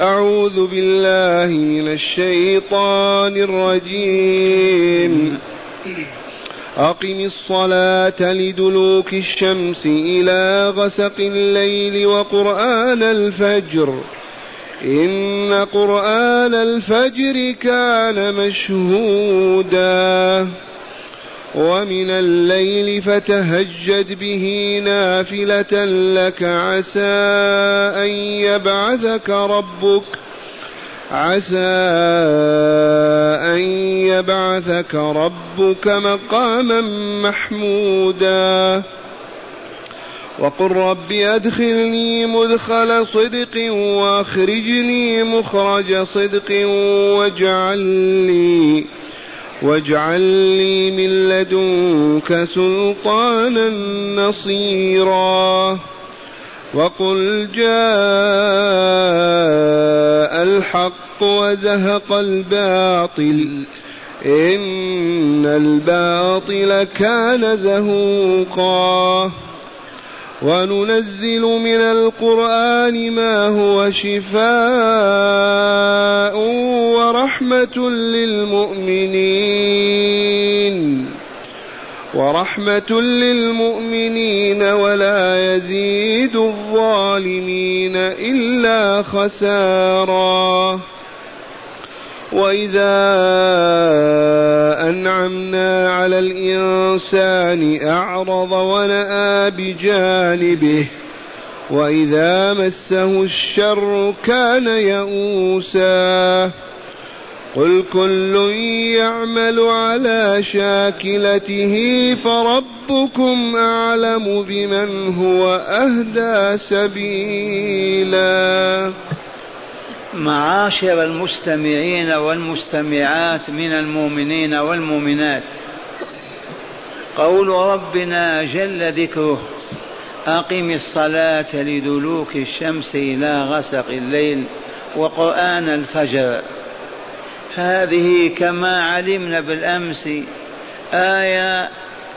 أعوذ بالله من الشيطان الرجيم. أقم الصلاة لدلوك الشمس إلى غسق الليل وقرآن الفجر. إن قرآن الفجر كان مشهودا. ومن الليل فتهجد به نافلة لك عسى أن يبعثك ربك عسى أن يبعثك ربك مقاما محمودا. وقل رب أدخلني مدخل صدق وأخرجني مخرج صدق واجعل لي واجعل لي من لدنك سلطانا نصيرا. وقل جاء الحق وزهق الباطل. إن الباطل كان زهوقا. وننزل من القرآن ما هو شفاء ورحمة للمؤمنين. ورحمة للمؤمنين ولا يزيد الظالمين إلا خسارا. وإذا أنعمنا على الإنسان أعرض ونأى بجانبه وإذا مسه الشر كان يئوسا قل كل يعمل على شاكلته فربكم أعلم بمن هو أهدى سبيلا معاشر المستمعين والمستمعات من المؤمنين والمؤمنات. قول ربنا جل ذكره أقم الصلاة لدلوك الشمس إلى غسق الليل وقرآن الفجر. هذه كما علمنا بالأمس آية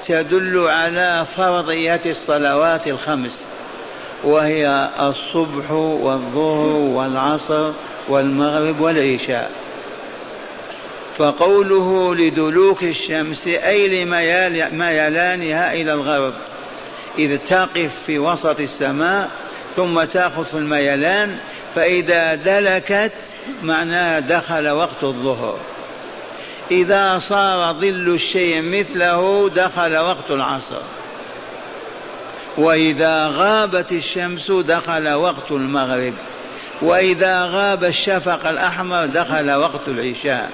تدل على فرضية الصلوات الخمس وهي الصبح والظهر والعصر والمغرب والعشاء. فقوله لدلوك الشمس أي لميلانها إلى الغرب. إذ تقف في وسط السماء ثم تأخذ في الميلان فإذا دلكت معناه دخل وقت الظهر. إذا صار ظل الشيء مثله دخل وقت العصر. وإذا غابت الشمس دخل وقت المغرب. وإذا غاب الشفق الأحمر دخل وقت العشاء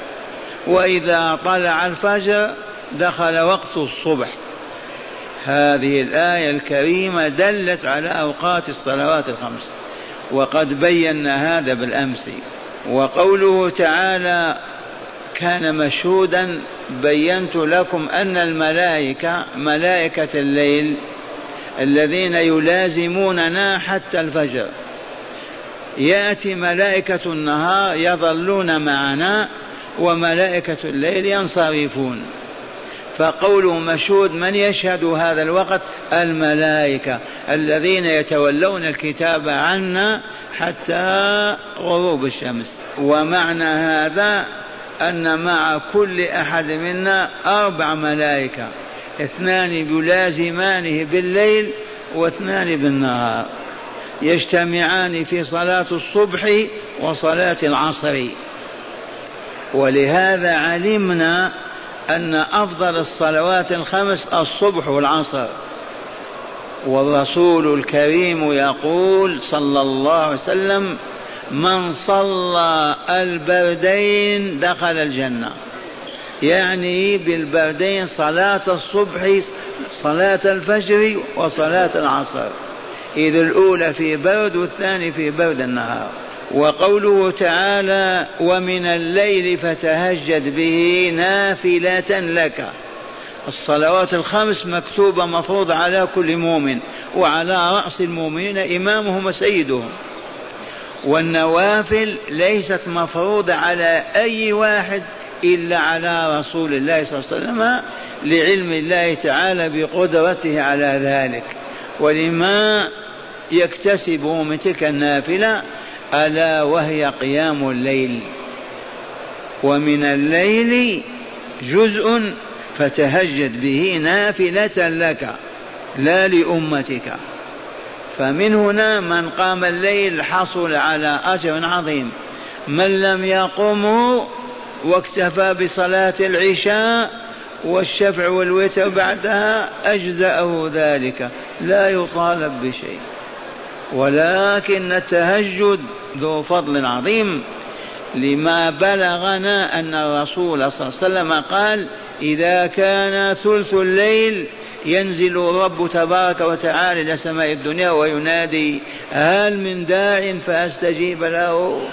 وإذا طلع الفجر دخل وقت الصبح. هذه الآية الكريمة دلت على أوقات الصلوات الخمس وقد بينا هذا بالأمس. وقوله تعالى كان مشهودا بينت لكم أن الملائكة ملائكة الليل الذين يلازموننا حتى الفجر. ياتي ملائكة النهار يظلون معنا وملائكة الليل ينصرفون. فقوله مشهود من يشهد هذا الوقت؟ الملائكة الذين يتولون الكتاب عنا حتى غروب الشمس. ومعنى هذا أن مع كل أحد منا أربع ملائكة اثنان يلازمانه بالليل واثنان بالنهار. يجتمعان في صلاة الصبح وصلاة العصر. ولهذا علمنا أن أفضل الصلوات الخمس الصبح والعصر. والرسول الكريم يقول صلى الله عليه وسلم من صلى البردين دخل الجنة. يعني بالبردين صلاة الصبح صلاة الفجر وصلاة العصر. إذ الأولى في برد والثاني في برد النهار. وقوله تعالى ومن الليل فتهجد به نافلة لك. الصلوات الخمس مكتوبة مفروضة على كل مؤمن وعلى رأس المؤمنين إمامهم وسيدهم. والنوافل ليست مفروضة على أي واحد إلا على رسول الله صلى الله عليه وسلم لعلم الله تعالى بقدرته على ذلك. ولما يكتسبه من تلك النافلة ألا وهي قيام الليل. ومن الليل جزء فتهجد به نافلة لك لا لأمتك. فمن هنا من قام الليل حصل على أجر عظيم. من لم يقمه واكتفى بصلاة العشاء والشفع والوتر بعدها أجزأه ذلك. لا يطالب بشيء. ولكن التهجد ذو فضل عظيم لما بلغنا أن الرسول صلى الله عليه وسلم قال إذا كان ثلث الليل ينزل الرب تبارك وتعالى إلى سماء الدنيا وينادي هل من داع فأستجيب له؟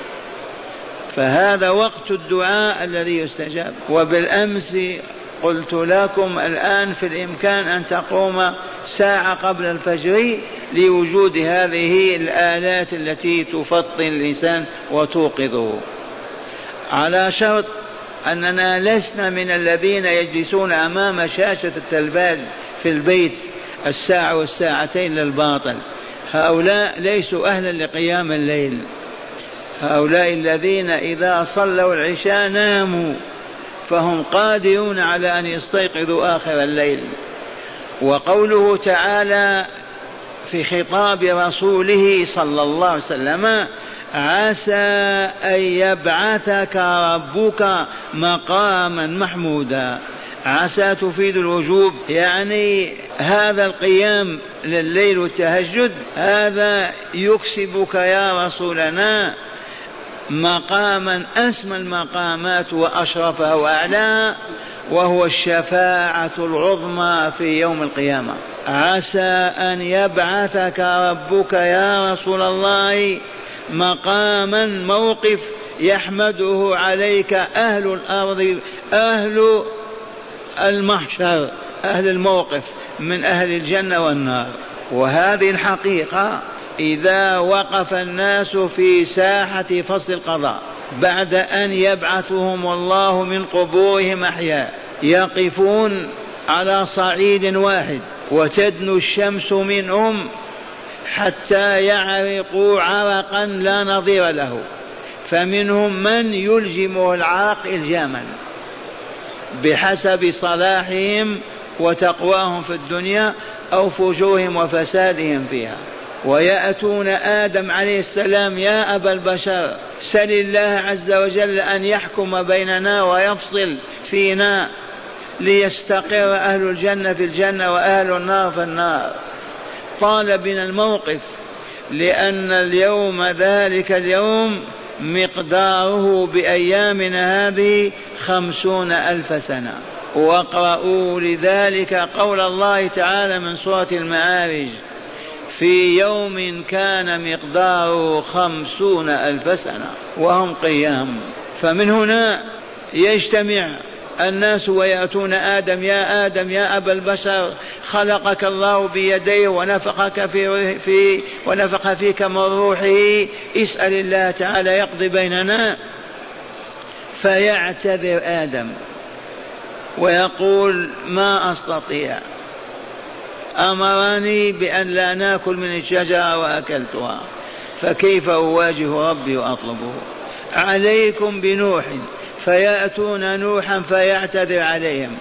فهذا وقت الدعاء الذي يستجاب. وبالأمس قلت لكم الآن في الإمكان أن تقوم ساعة قبل الفجر لوجود هذه الآلات التي تفطن الإنسان وتوقظه. على شرط أننا لسنا من الذين يجلسون أمام شاشة التلفاز في البيت الساعة والساعتين للباطل. هؤلاء ليسوا أهلا لقيام الليل. هؤلاء الذين إذا صلوا العشاء ناموا فهم قادرون على أن يستيقظوا آخر الليل. وقوله تعالى في خطاب رسوله صلى الله عليه وسلم عسى أن يبعثك ربك مقاما محمودا. عسى تفيد الوجوب. يعني هذا القيام لليل والتهجد هذا يكسبك يا رسولنا. مقاما أسمى المقامات وأشرفها وأعلاها وهو الشفاعة العظمى في يوم القيامة. عسى أن يبعثك ربك يا رسول الله مقاما موقف يحمده عليك أهل الأرض أهل المحشر أهل الموقف من أهل الجنة والنار. وهذه الحقيقة إذا وقف الناس في ساحة فصل القضاء بعد أن يبعثهم الله من قبورهم أحياء يقفون على صعيد واحد وتدنو الشمس منهم حتى يعرقوا عرقا لا نظير له. فمنهم من يلجمه العرق الجاما بحسب صلاحهم وتقواهم في الدنيا أو فجورهم وفسادهم فيها. ويأتون آدم عليه السلام يا أبا البشر سل الله عز وجل أن يحكم بيننا ويفصل فينا ليستقر أهل الجنة في الجنة وأهل النار في النار. طال بنا الموقف لأن اليوم ذلك اليوم مقداره بأيامنا هذه خمسون ألف سنة. واقرأوا لذلك قول الله تعالى من سورة المعارج في يوم كان مقداره خمسون ألف سنة وهم قيام. فمن هنا يجتمع الناس ويأتون آدم يا آدم يا أبا البشر خلقك الله بيديه ونفخك في, في ونفخ فيك من روحه. اسأل الله تعالى يقضي بيننا. فيعتذر آدم ويقول ما أستطيع. أمرني بأن لا نأكل من الشجرة وأكلتها. فكيف أواجه ربي وأطلبه؟ عليكم بنوح فيأتون نوحا فيعتذر عليهم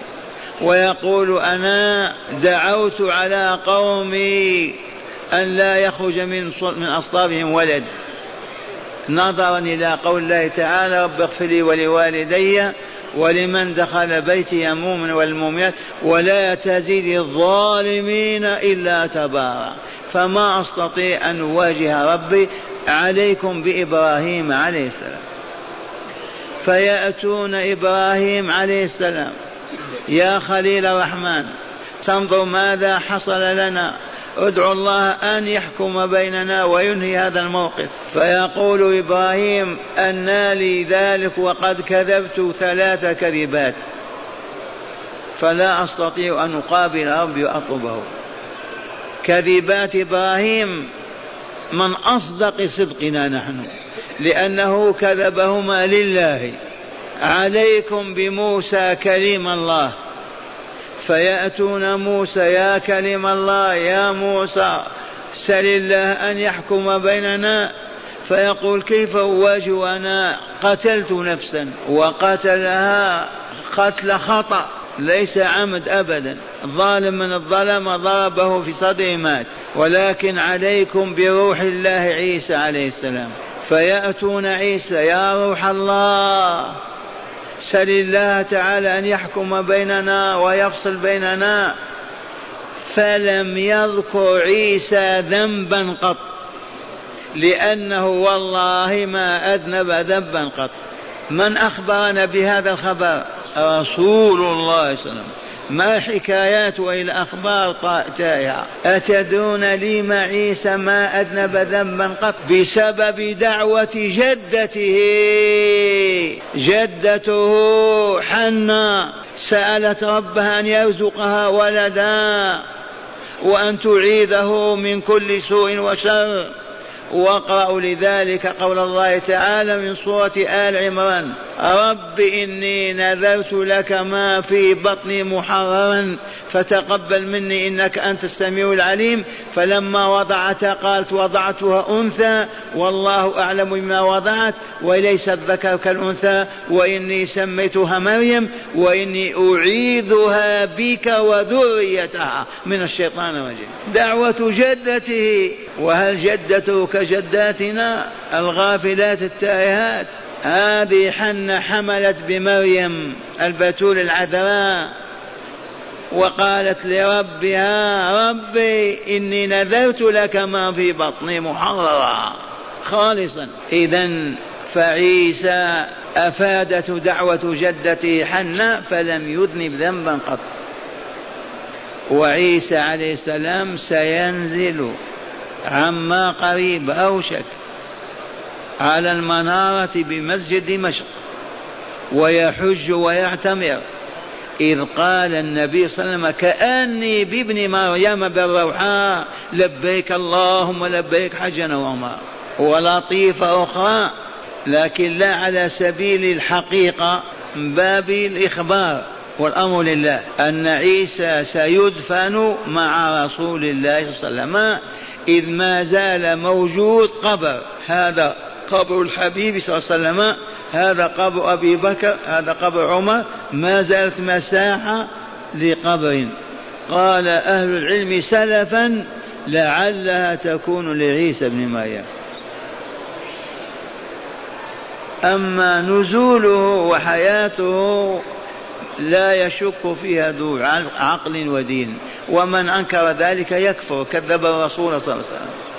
ويقول أنا دعوت على قومي أن لا يخرج من من أصلابهم ولد. نظرا إلى قول الله تعالى رب اغفر لي ولوالدي ولمن دخل بيتي مؤمن والمؤمنات ولا تزيد الظالمين إلا تبارا. فما أستطيع أن أواجه ربي عليكم بإبراهيم عليه السلام. فيأتون إبراهيم عليه السلام. يا خليل الرحمن تنظر ماذا حصل لنا. ادعو الله أن يحكم بيننا وينهي هذا الموقف. فيقول إبراهيم أنى لي ذلك وقد كذبت ثلاث كذبات. فلا أستطيع أن أقابل ربي وأطلبه. كذبات إبراهيم من أصدق صدقنا نحن. لأنه كذبهما لله. عليكم بموسى كليم الله. فيأتون موسى يا كلم الله يا موسى سل الله أن يحكم بيننا. فيقول كيف أواجه أنا؟ قتلت نفسا وقتلها قتل خطأ. ليس عمد أبدا. ظالم من الظلم ضربه في صدره مات. ولكن عليكم بروح الله عيسى عليه السلام. فيأتون عيسى يا روح الله. سل الله تعالى أن يحكم بيننا ويفصل بيننا. فلم يذكر عيسى ذنبا قط. لأنه والله ما أذنب ذنبا قط. من أخبرنا بهذا الخبر؟ رسول الله صلى الله عليه وسلم. ما حكايات وإلى أخبار تائهة أتدرون لي عيسى ما أذنب ذنبا قط بسبب دعوة جدته؟ جدته حنا. سألت ربها أن يرزقها ولدا وأن تعيذه من كل سوء وشر. واقرأوا لذلك قول الله تعالى من سورة آل عمران رب إني نذرت لك ما في بطني محررا فتقبل مني إنك أنت السميع العليم. فلما وضعتها قالت وضعتها أنثى. والله أعلم بما وضعت وليس الذكر كالأنثى. وإني سميتها مريم وإني أعيذها بك وذريتها. من الشيطان الرجيم. دعوة جدته. وهل جدته كجداتنا الغافلات التائهات. هذه حنة حملت بمريم البتول العذراء. وقالت لربها ربي إني نذرت لك ما في بطني محررا. خالصا. إذا فعيسى أفادته دعوة جدته حنة فلم يذنب ذنبا قط. وعيسى عليه السلام سينزل عما قريب أوشك على المنارة بمسجد دمشق ويحج ويعتمر. إذ قال النبي صلى الله عليه وسلم كأني بابن مريم بالروحاء لبيك اللهم لبيك حجا وعمرا. ولطيفة أخرى لكن لا على سبيل الحقيقة من باب الإخبار والأمر لله. أن عيسى سيدفن مع رسول الله صلى الله عليه وسلم إذ ما زال موجود قبر. هذا قبر الحبيب صلى الله عليه وسلم هذا قبر أبي بكر هذا قبر عمر ما زالت مساحة لقبر. قال أهل العلم سلفا لعلها تكون لعيسى بن مريم. أما نزوله وحياته لا يشك فيها ذو عقل ودين ومن أنكر ذلك يكفر كذب الرسول صلى الله عليه وسلم.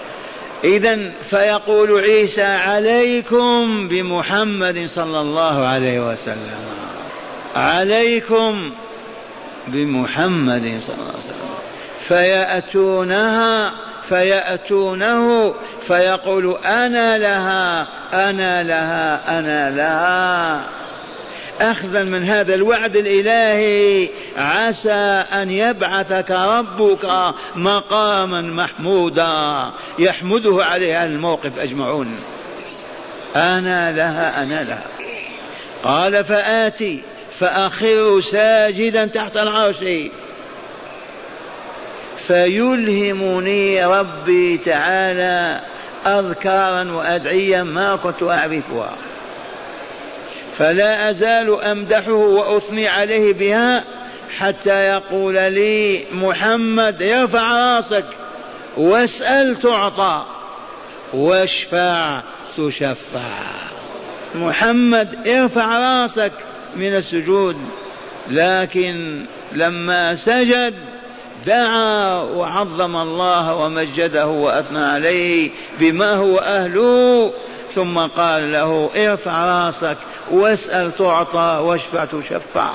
إذا فيقول عيسى عليكم بمحمد صلى الله عليه وسلم. عليكم بمحمد صلى الله عليه وسلم. فيأتونها فيأتونه فيقول أنا لها أنا لها أنا لها. أخذا من هذا الوعد الإلهي. عسى أن يبعثك ربك مقاما محمودا. يحمده عليه الموقف أجمعون. أنا لها أنا لها. قال فآتي فأخر ساجدا تحت العرش. فيلهمني ربي تعالى أذكارا وأدعيا ما كنت أعرفها. فلا أزال أمدحه وأثني عليه بها حتى يقول لي محمد ارفع راسك واسأل تعطى. واشفع تشفع. محمد ارفع راسك من السجود. لكن لما سجد دعا وعظم الله ومجده وأثنى عليه بما هو أهله ثم قال له ارفع راسك واسأل تعطى واشفع تشفع.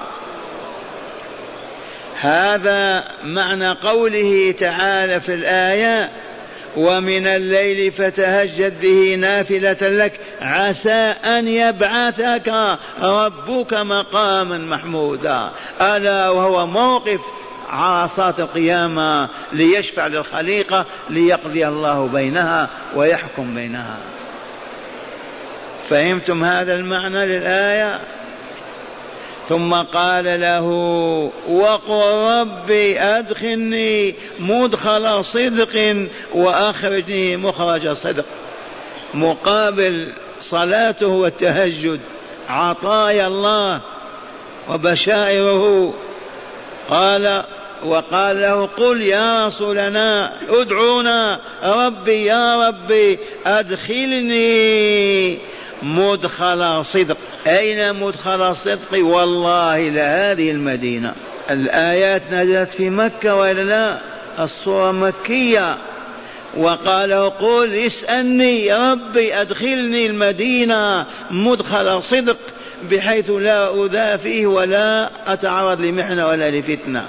هذا معنى قوله تعالى في الآية ومن الليل فتهجد به نافلة لك عسى أن يبعثك ربك مقاما محمودا. ألا وهو موقف عرصات القيامة ليشفع للخليقة ليقضي الله بينها ويحكم بينها. فهمتم هذا المعنى للآية؟ ثم قال له وقل ربي أدخلني مدخل صدق وأخرجني مخرج صدق. مقابل صلاته والتهجد عطايا الله وبشائره. قال وقال له قل يا رسولنا ادعونا ربي يا ربي أدخلني مدخل صدق. أين مدخل الصدق والله لهذه المدينة. الآيات نزلت في مكة ولا لا؟ الصورة مكية. وقال قل اسألني ربي أدخلني المدينة مدخل صدق بحيث لا أذى فيه ولا أتعرض لمحنة ولا لفتنة.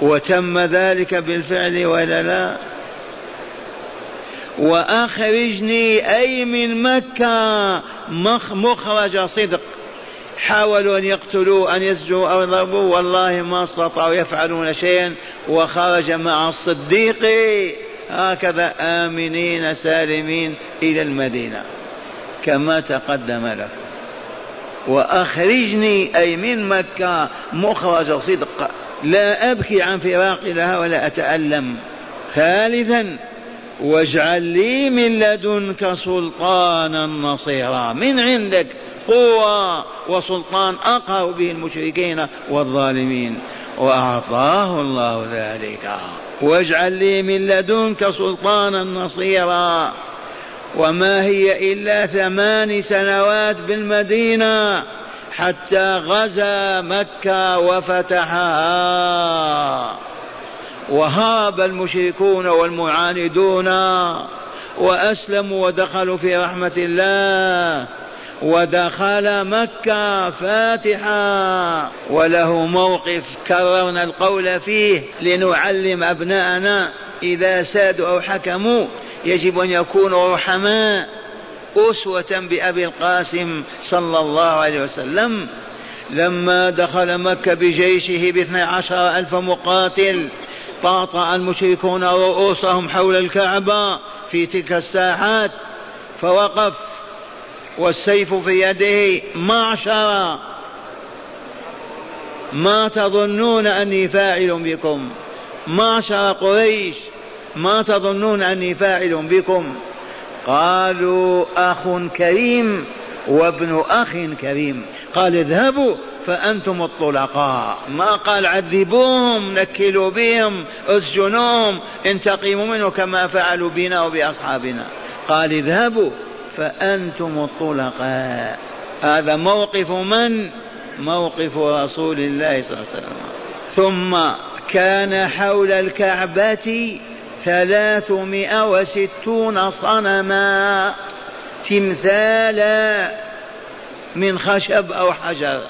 وتم ذلك بالفعل ولا لا؟ وأخرجني أي من مكة مخرج صدق. حاولوا أن يقتلوا أن يسجوا أو يضربوا والله ما استطاعوا يفعلون شيئا. وخرج مع الصديق. هكذا آمنين سالمين إلى المدينة. كما تقدم لكم. وأخرجني أي من مكة مخرج صدق. لا أبكي عن فراق لها ولا أتألم. ثالثا واجعل لي من لدنك سلطانا نصيرا. من عندك قوة وسلطان أقهر به المشركين والظالمين. وأعطاه الله ذلك. واجعل لي من لدنك سلطانا نصيرا. وما هي إلا ثمان سنوات بالمدينة حتى غزا مكة وفتحها. وهرب المشركون والمعاندون وأسلموا ودخلوا في رحمة الله ودخل مكة فاتحا وله موقف كررنا القول فيه لنعلم أبناءنا إذا سادوا أو حكموا يجب أن يكونوا رحماء أسوة بأبي القاسم صلى الله عليه وسلم. لما دخل مكة بجيشه باثني عشر ألف مقاتل طاطا المشركون رؤوسهم حول الكعبة في تلك الساحات فوقف والسيف في يده معشر. ما تظنون أني فاعل بكم؟ معشر قريش ما تظنون أني فاعل بكم؟ قالوا أخ كريم وابن أخ كريم. قال اذهبوا فأنتم الطلقاء. ما قال عذبوهم نكلوا بهم أسجنوهم انتقموا منه كما فعلوا بنا وبأصحابنا. قال اذهبوا فأنتم الطلقاء. هذا موقف من؟ موقف رسول الله صلى الله عليه وسلم. ثم كان حول الكعبة ثلاثمائة وستون صنما تمثالا من خشب أو حجر.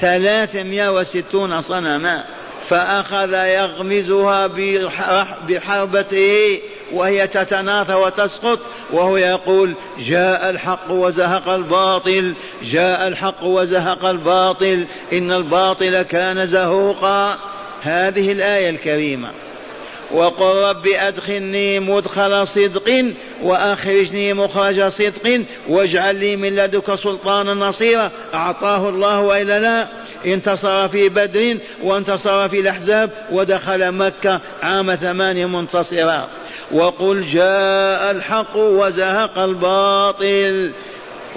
ثلاثمائة وستون صنما فأخذ يغمزها بحربته وهي تتناثى وتسقط وهو يقول جاء الحق وزهق الباطل جاء الحق وزهق الباطل إن الباطل كان زهوقا. هذه الآية الكريمة. وقل رب أدخلني مدخل صدق وأخرجني مخرج صدق واجعل لي من لدك سلطانا نصيرا. أعطاه الله وإلا لا. انتصر في بدر وانتصر في الأحزاب ودخل مكة عام ثمانية منتصرا. وقل جاء الحق وزهق الباطل.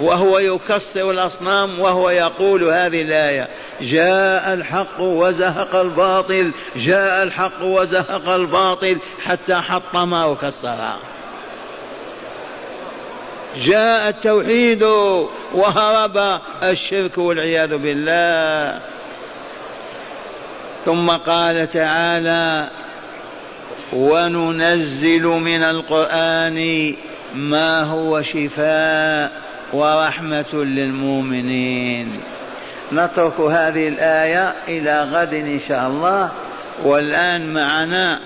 وهو يكسر الأصنام وهو يقول هذه الآية. جاء الحق وزهق الباطل جاء الحق وزهق الباطل حتى حطما وكسرها. جاء التوحيد وهرب الشرك والعياذ بالله. ثم قال تعالى وننزل من القرآن ما هو شفاء ورحمة للمؤمنين. نترك هذه الآية إلى غد إن شاء الله. والآن معنا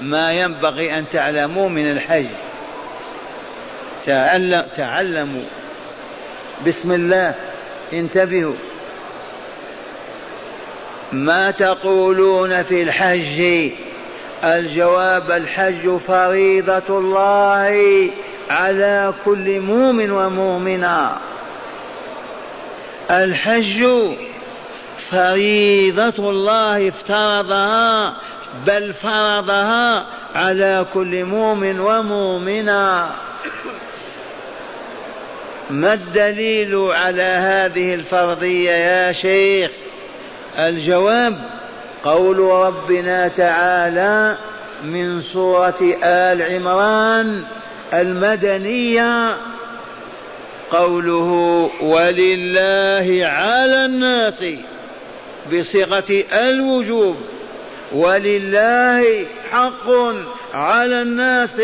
ما ينبغي أن تعلموا من الحج. تعلم تعلموا. بسم الله. انتبهوا. ما تقولون في الحج؟ الجواب الحج فريضة الله. على كل مؤمن ومؤمنة. الحج فريضة الله افترضها بل فرضها على كل مؤمن ومؤمنة. ما الدليل على هذه الفرضية يا شيخ؟ الجواب قول ربنا تعالى من سورة آل عمران المدنية قوله ولله على الناس بصيغة الوجوب ولله حق على الناس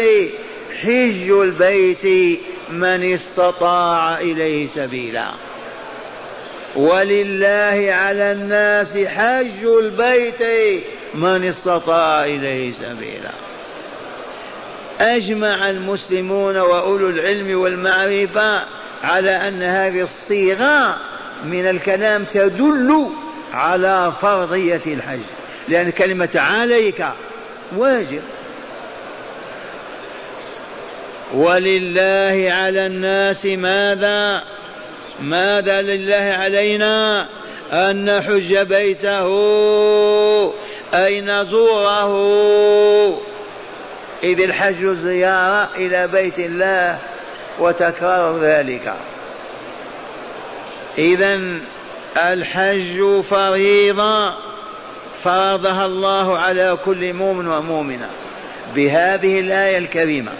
حج البيت من استطاع إليه سبيلا. ولله على الناس حج البيت من استطاع إليه سبيلا. أجمع المسلمون وأولو العلم والمعرفة على أن هذه الصيغة من الكلام تدل على فرضية الحج. لأن كلمة عليك واجب. ولله على الناس ماذا؟ ماذا لله علينا أن نحج بيته أي نزوره؟ إذ الحج زيارة إلى بيت الله وتكرار ذلك. إذا الحج فريضة فرضها الله على كل مؤمن ومؤمنة بهذه الآية الكريمة.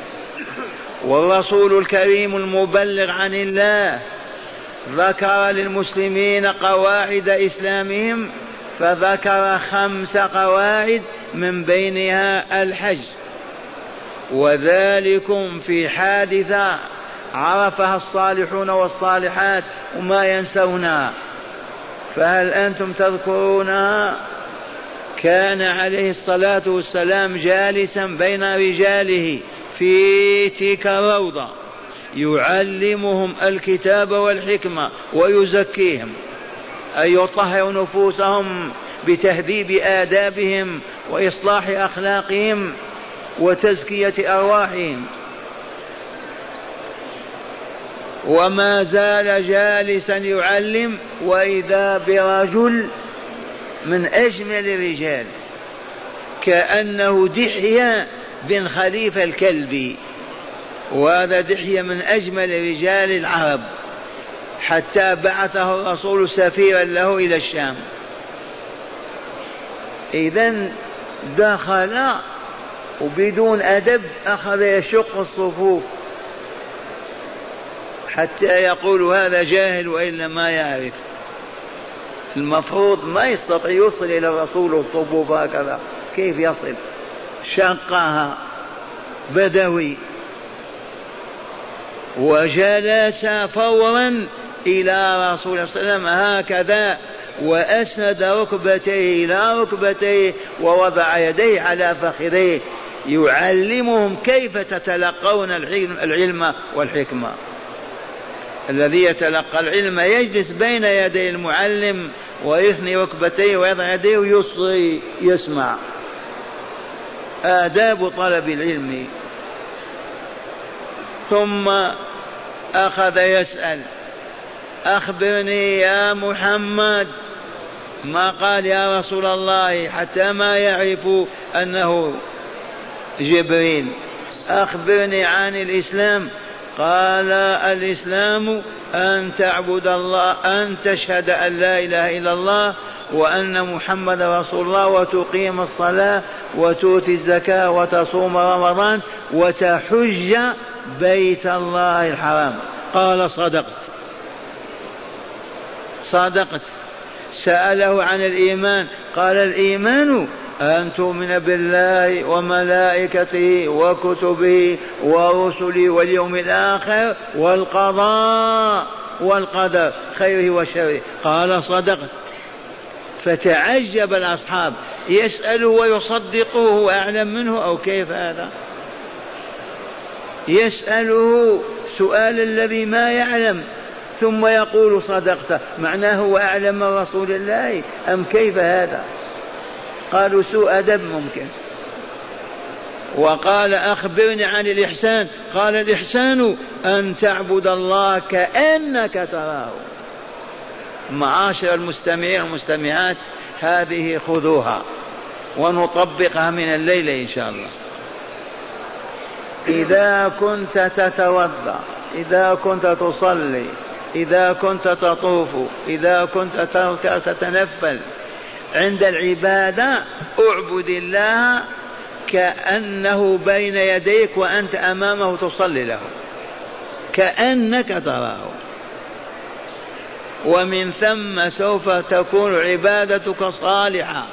والرسول الكريم المبلغ عن الله ذكر للمسلمين قواعد إسلامهم فذكر خمس قواعد من بينها الحج. وذلكم في حادثة عرفها الصالحون والصالحات وما ينسونها فهل أنتم تذكرونها كان عليه الصلاة والسلام جالسا بين رجاله في تلك الروضة يعلمهم الكتاب والحكمة ويزكيهم أن يطهروا نفوسهم بتهذيب آدابهم وإصلاح أخلاقهم. وتزكية أرواحهم. وما زال جالسا يعلم وإذا برجل من أجمل الرجال كأنه دحية بن خليفة الكلبي. وهذا دحية من أجمل رجال العرب حتى بعثه الرسول سفيرا له إلى الشام. إذا دخل وبدون أدب أخذ يشق الصفوف حتى يقول هذا جاهل وإلا ما يعرف. المفروض ما يستطيع يوصل إلى الرسول الصفوف هكذا. كيف يصل؟ شقها بدوي. وجلس فورا إلى رسول الله صلى الله عليه وسلم هكذا وأسند ركبتيه إلى ركبتيه ووضع يديه على فخذيه. يعلمهم كيف تتلقون العلم والحكمة. الذي يتلقى العلم يجلس بين يدي المعلم ويثني ركبتيه ويضع يديه ويصغي يسمع. آداب طلب العلم. ثم أخذ يسأل أخبرني يا محمد ما قال يا رسول الله حتى ما يعرف أنه جبريل. أخبرني عن الإسلام. قال الإسلام أن تعبد الله أن تشهد أن لا إله إلا الله وأن محمد رسول الله وتقيم الصلاة وتؤتي الزكاة وتصوم رمضان وتحج بيت الله الحرام. قال صدقت. صدقت. سأله عن الإيمان. قال الإيمان أن تؤمن بالله وملائكته وكتبه ورسله واليوم الآخر والقضاء والقدر خيره وشره. قال صدقت فتعجب الأصحاب. يسأله ويصدقه وأعلم منه أو كيف هذا؟ يسأله سؤال الذي ما يعلم ثم يقول صدقت. معناه هو أعلم من رسول الله أم كيف هذا؟ قالوا سوء أدب ممكن. وقال أخبرني عن الإحسان. قال الإحسان أن تعبد الله كأنك تراه. معاشر المستمعين والمستمعات هذه خذوها ونطبقها من الليل إن شاء الله. إذا كنت تتوضأ إذا كنت تصلي إذا كنت تطوف إذا كنت تتنفل عند العبادة اعبد الله كأنه بين يديك وأنت أمامه تصلي له. كأنك تراه. ومن ثم سوف تكون عبادتك صالحة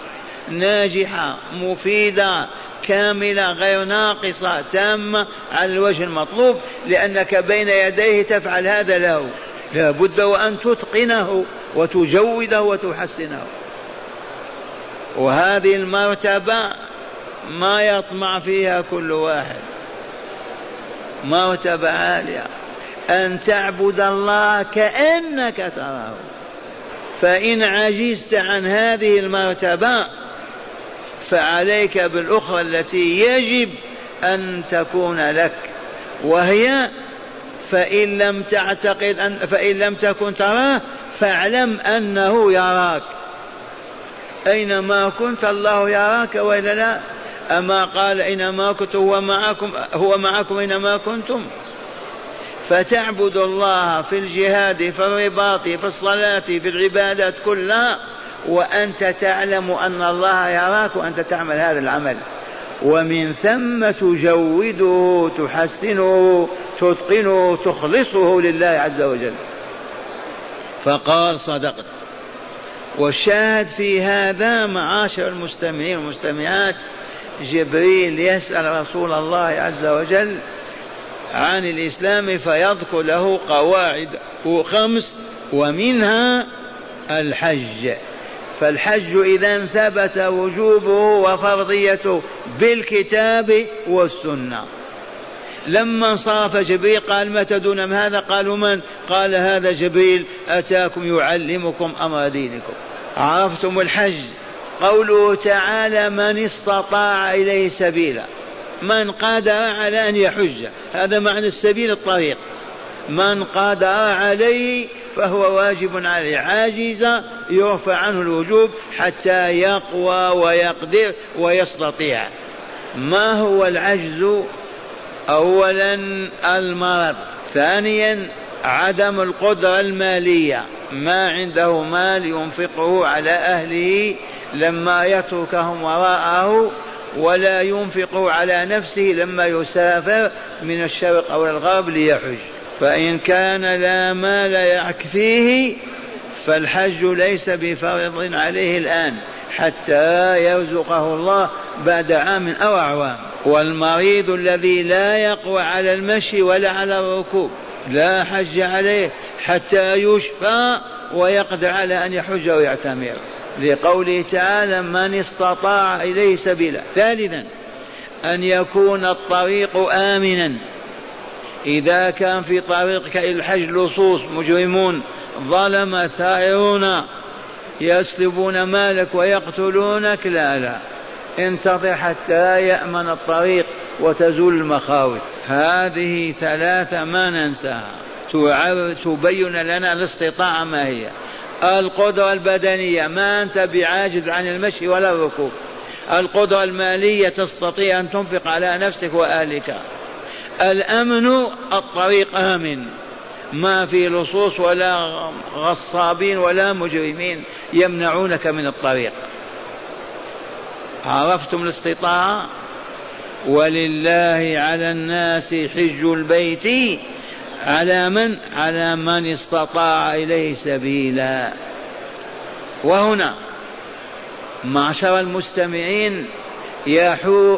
ناجحة مفيدة كاملة غير ناقصة تامة على الوجه المطلوب لأنك بين يديه تفعل هذا له. لا بد وأن تتقنه وتجوده وتحسنه. وهذه المرتبة ما يطمع فيها كل واحد. مرتبة عالية. أن تعبد الله كأنك تراه. فإن عجزت عن هذه المرتبة فعليك بالأخرى التي يجب أن تكون لك. وهي فإن لم تعتقد أن فإن لم تكن تراه فاعلم أنه يراك. أينما كنت الله يراك وإلا لا أما قال أينما كنت هو معكم هو معكم أينما كنتم. فتعبد الله في الجهاد في الرباط في الصلاة في العبادات كلها وأنت تعلم أن الله يراك وأنت تعمل هذا العمل. ومن ثم تجوده تحسنه تتقنه تخلصه لله عز وجل. فقال صدقت. والشاهد في هذا معاشر المستمعين والمستمعات جبريل يسأل رسول الله عز وجل عن الإسلام فيذكر له قواعد خمس ومنها الحج. فالحج إذا ثبت وجوبه وفرضيته بالكتاب والسنة. لما انصرف جبريل قال ما تدون هذا؟ قالوا من؟ قال هذا جبريل أتاكم يعلمكم أمر دينكم. عرفتم الحج؟ قوله تعالى من استطاع إليه سبيلا. من قادر على أن يحج. هذا معنى السبيل الطريق. من قادر عليه فهو واجب عليه. عاجز يرفع عنه الوجوب حتى يقوى ويقدر ويستطيع. ما هو العجز؟ اولا المرض ثانيا عدم القدرة المالية. ما عنده مال ينفقه على أهله لما يتركهم وراءه ولا ينفق على نفسه لما يسافر من الشرق أو الغرب ليحج فإن كان لا مال يكفيه فالحج ليس بفرض عليه الآن. حتى يرزقه الله بعد عام أو أعوام. والمريض الذي لا يقوى على المشي ولا على الركوب لا حج عليه حتى يشفى ويقدر على أن يحج ويعتمر. لقوله تعالى من استطاع إليه سبيلا ثالثا أن يكون الطريق آمنا. إذا كان في طريقك إلى الحج لصوص مجرمون ظلم ثائرون يسلبون مالك ويقتلونك؟ لا لا. انتظر حتى يأمن الطريق وتزول المخاوف. هذه ثلاثة ما ننساها. تبين لنا الاستطاعة ما هي. القدرة البدنية. ما أنت بعاجز عن المشي ولا الركوب. القدرة المالية تستطيع أن تنفق على نفسك وأهلك. الأمن الطريق آمن. ما في لصوص ولا غصابين ولا مجرمين يمنعونك من الطريق. عرفتم الاستطاعة؟ ولله على الناس حج البيت على من؟ على من استطاع إليه سبيلا. وهنا معشر المستمعين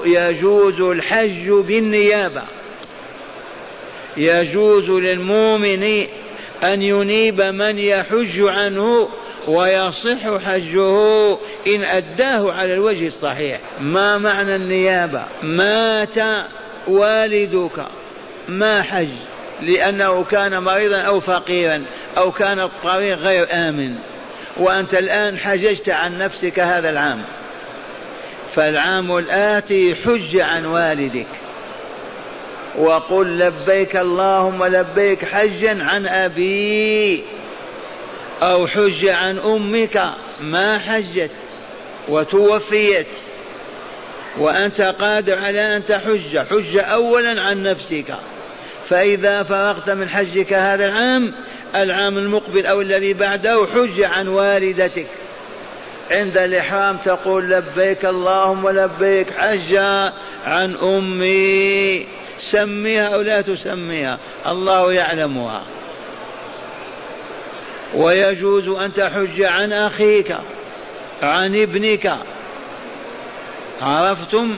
يجوز الحج بالنيابة. يجوز للمؤمن أن ينيب من يحج عنه ويصح حجه إن أداه على الوجه الصحيح. ما معنى النيابة؟ مات والدك ما حج لأنه كان مريضا أو فقيرا أو كان الطريق غير آمن. وأنت الآن حججت عن نفسك هذا العام. فالعام الآتي حج عن والدك. وقل لبيك اللهم لبيك حجا عن أبي أو حج عن أمك ما حجت وتوفيت وأنت قادر على أن تحج. حج أولا عن نفسك. فإذا فرغت من حجك هذا العام العام المقبل أو الذي بعده حج عن والدتك. عند الإحرام تقول لبيك اللهم لبيك حجا عن أمي. سميها أو لا تسميها الله يعلمها. ويجوز أن تحج عن أخيك عن ابنك. عرفتم؟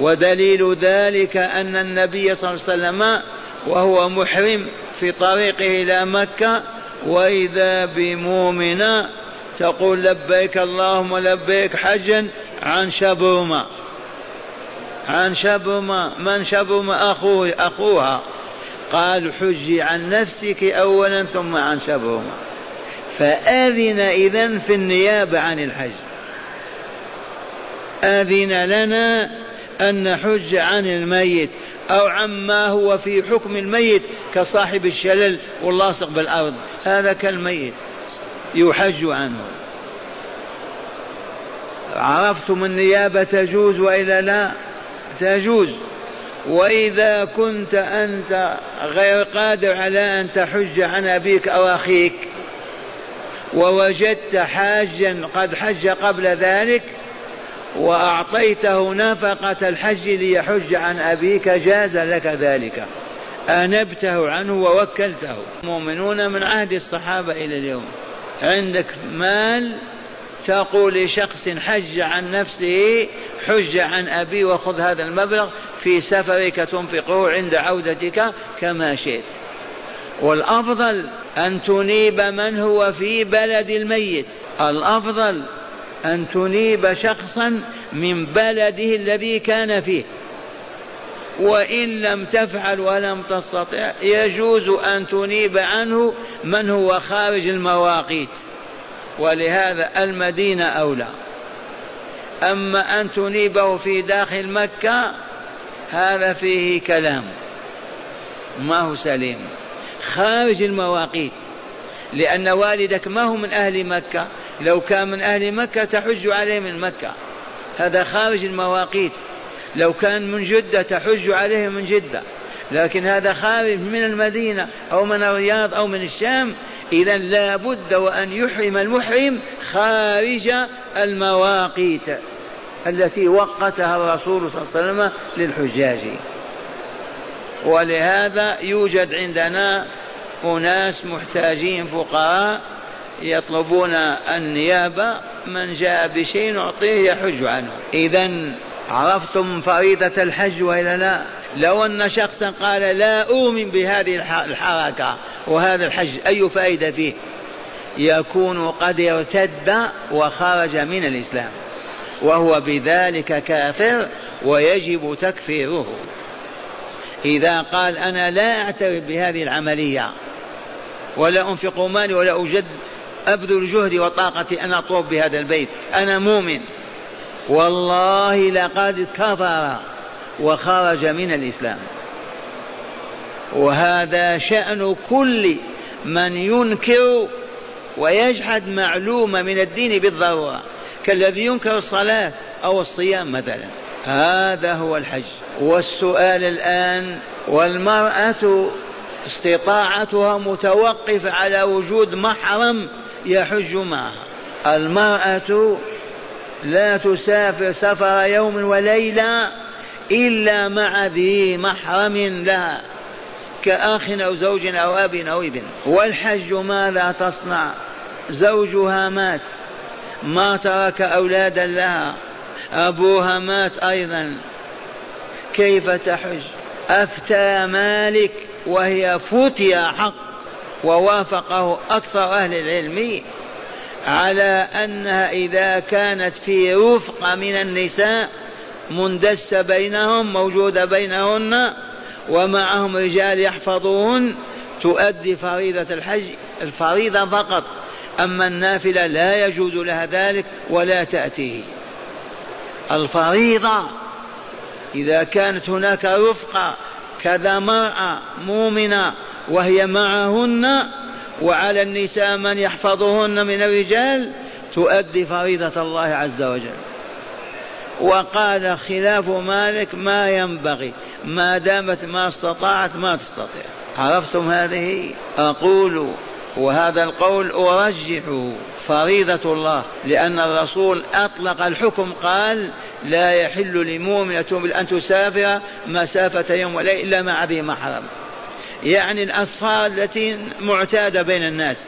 ودليل ذلك أن النبي صلى الله عليه وسلم وهو محرم في طريقه إلى مكة وإذا بمؤمنة تقول لبيك اللهم لبيك حجا عن شبرمة عن شبرمة من شبرمة أخوه أخوها. قال حجي عن نفسك أولا ثم عن شبرمة فأذن إذن في النيابة عن الحج. أذن لنا أن نحج عن الميت أو عما هو في حكم الميت كصاحب الشلل واللاصق بالأرض. هذا كالميت يحج عنه. عرفتم النيابة تجوز وإلا لا؟ تجوز وإذا كنت أنت غير قادر على أن تحج عن أبيك أو أخيك ووجدت حاجا قد حج قبل ذلك وأعطيته نفقة الحج ليحج عن أبيك جاز لك ذلك. أنبته عنه ووكلته. مؤمنون من عهد الصحابة إلى اليوم. عندك مال تقول لشخص حج عن نفسه حج عن أبي وخذ هذا المبلغ في سفرك تنفقه عند عودتك كما شئت. والأفضل أن تنيب من هو في بلد الميت. الأفضل أن تنيب شخصا من بلده الذي كان فيه. وإن لم تفعل ولم تستطع يجوز أن تنيب عنه من هو خارج المواقيت. ولهذا المدينة أولى. أما أن تنيبه في داخل مكة هذا فيه كلام. ما هو سليم. خارج المواقيت. لأن والدك ما هو من أهل مكة. لو كان من أهل مكة تحج عليه من مكة. هذا خارج المواقيت. لو كان من جدة تحج عليه من جدة. لكن هذا خارج من المدينة أو من الرياض أو من الشام إذا لا بد وأن يحرم المحرم خارج المواقيت التي وقتها الرسول صلى الله عليه وسلم للحجاج. ولهذا يوجد عندنا أناس محتاجين فقراء يطلبون النيابة من جاء بشيء نعطيه يحج عنه. إذا عرفتم فريضة الحج وإلا لا؟ لو أن شخصا قال لا أؤمن بهذه الحركة وهذا الحج أي فائدة فيه؟ يكون قد ارتد وخرج من الإسلام وهو بذلك كافر ويجب تكفيره. إذا قال أنا لا أعترف بهذه العملية ولا أنفق مالي ولا أجد أبذل جهدي وطاقتي أن أطوف بهذا البيت أنا مؤمن. والله لقد كفر وخرج من الإسلام. وهذا شأن كل من ينكر ويجحد معلومة من الدين بالضرورة كالذي ينكر الصلاة أو الصيام مثلا. هذا هو الحج. والسؤال الآن والمرأة استطاعتها متوقف على وجود محرم يحج معها. المرأة لا تسافر سفر يوم وليلة إلا مع ذي محرم لها كأخ أو زوج أو أب أو ابن. والحج ماذا تصنع زوجها مات ما ترك أولادا لها أبوها مات أيضا. كيف تحج؟ أفتى مالك وهي فتي حق ووافقه أكثر أهل العلم. على أنها إذا كانت في رفقة من النساء مندسة بينهم موجودة بينهن ومعهم رجال يحفظون تؤدي فريضة الحج الفريضة فقط. أما النافلة لا يجوز لها ذلك ولا تأتيه الفريضة إذا كانت هناك رفقة كذا مرأة مؤمنة وهي معهن وعلى النساء من يحفظهن من الرجال تؤدي فريضة الله عز وجل. وقال خلاف مالك ما ينبغي ما دامت ما استطاعت ما تستطيع. عرفتم هذه؟ أقول وهذا القول أرجحه فريضة الله لأن الرسول أطلق الحكم قال لا يحل لمؤمنة أن تسافر مسافة يوم وليلة إلا مع ذي محرم. يعني الأسفار التي معتادة بين الناس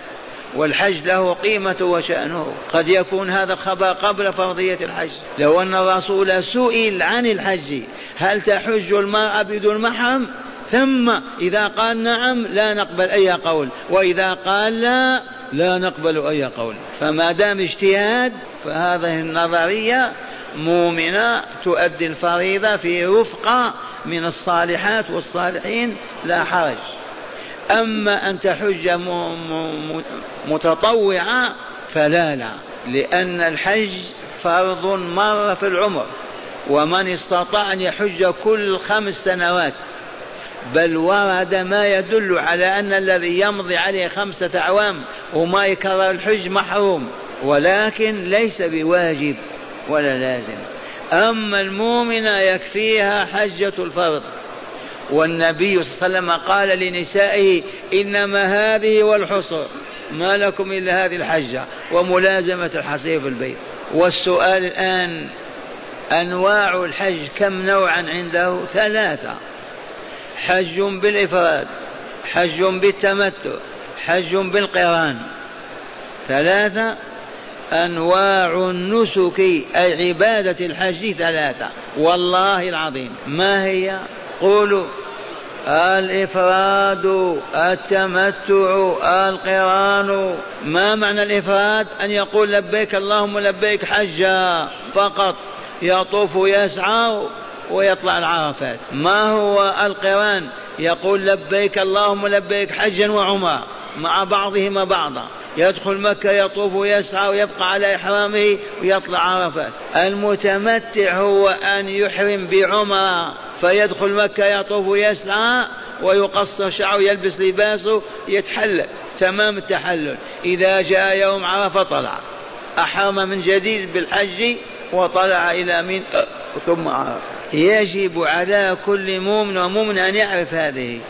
والحج له قيمة وشأنه. قد يكون هذا الخبر قبل فرضية الحج. لو أن الرسول سئل عن الحج هل تحج المرأة بدون محرم؟ ثم إذا قال نعم لا نقبل أي قول. وإذا قال لا لا نقبل أي قول. فما دام اجتهاد فهذه النظرية مؤمنة تؤدي الفريضة في رفقة من الصالحات والصالحين لا حرج. أما أن تحج متطوعة فلا لا لأن الحج فرض مرة في العمر ومن استطاع أن يحج كل خمس سنوات بل ورد ما يدل على أن الذي يمضي عليه خمسة أعوام وما يكرر الحج محروم ولكن ليس بواجب ولا لازم. أما المؤمنة يكفيها حجة الفرض. والنبي صلى الله عليه وسلم قال لنسائه إنما هذه والحصر. ما لكم إلا هذه الحجة وملازمة الحصير في البيت. والسؤال الآن أنواع الحج كم نوعا عنده؟ ثلاثة. حج بالإفراد حج بالتمتع حج بالقران. ثلاثة أنواع النسك أي عبادة الحج ثلاثة. والله العظيم. ما هي؟ قولوا. الإفراد التمتع القران. ما معنى الإفراد؟ أن يقول لبيك اللهم لبيك حجا فقط. يطوف يسعى ويطلع العرفات. ما هو القران؟ يقول لبيك اللهم لبيك حجا وعمرة. مع بعضهما بعضا. يدخل مكة يطوف ويسعى ويبقى على إحرامه ويطلع عرفات المتمتع هو أن يحرم بعمرة. فيدخل مكة يطوف ويسعى ويقصر شعره يلبس لباسه يتحلل. تمام التحلل. إذا جاء يوم عرفة طلع. أحرم من جديد بالحج وطلع إلى من ثم عرف يجب على كل مؤمن ومؤمن أن يعرف هذه.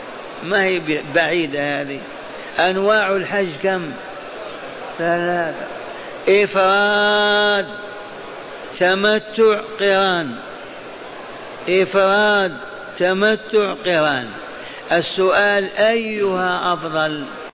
ما هي بعيدة هذه؟ أنواع الحج كم؟ ثلاثة. إفراد تمتع قران. إفراد تمتع قران. السؤال أيها أفضل؟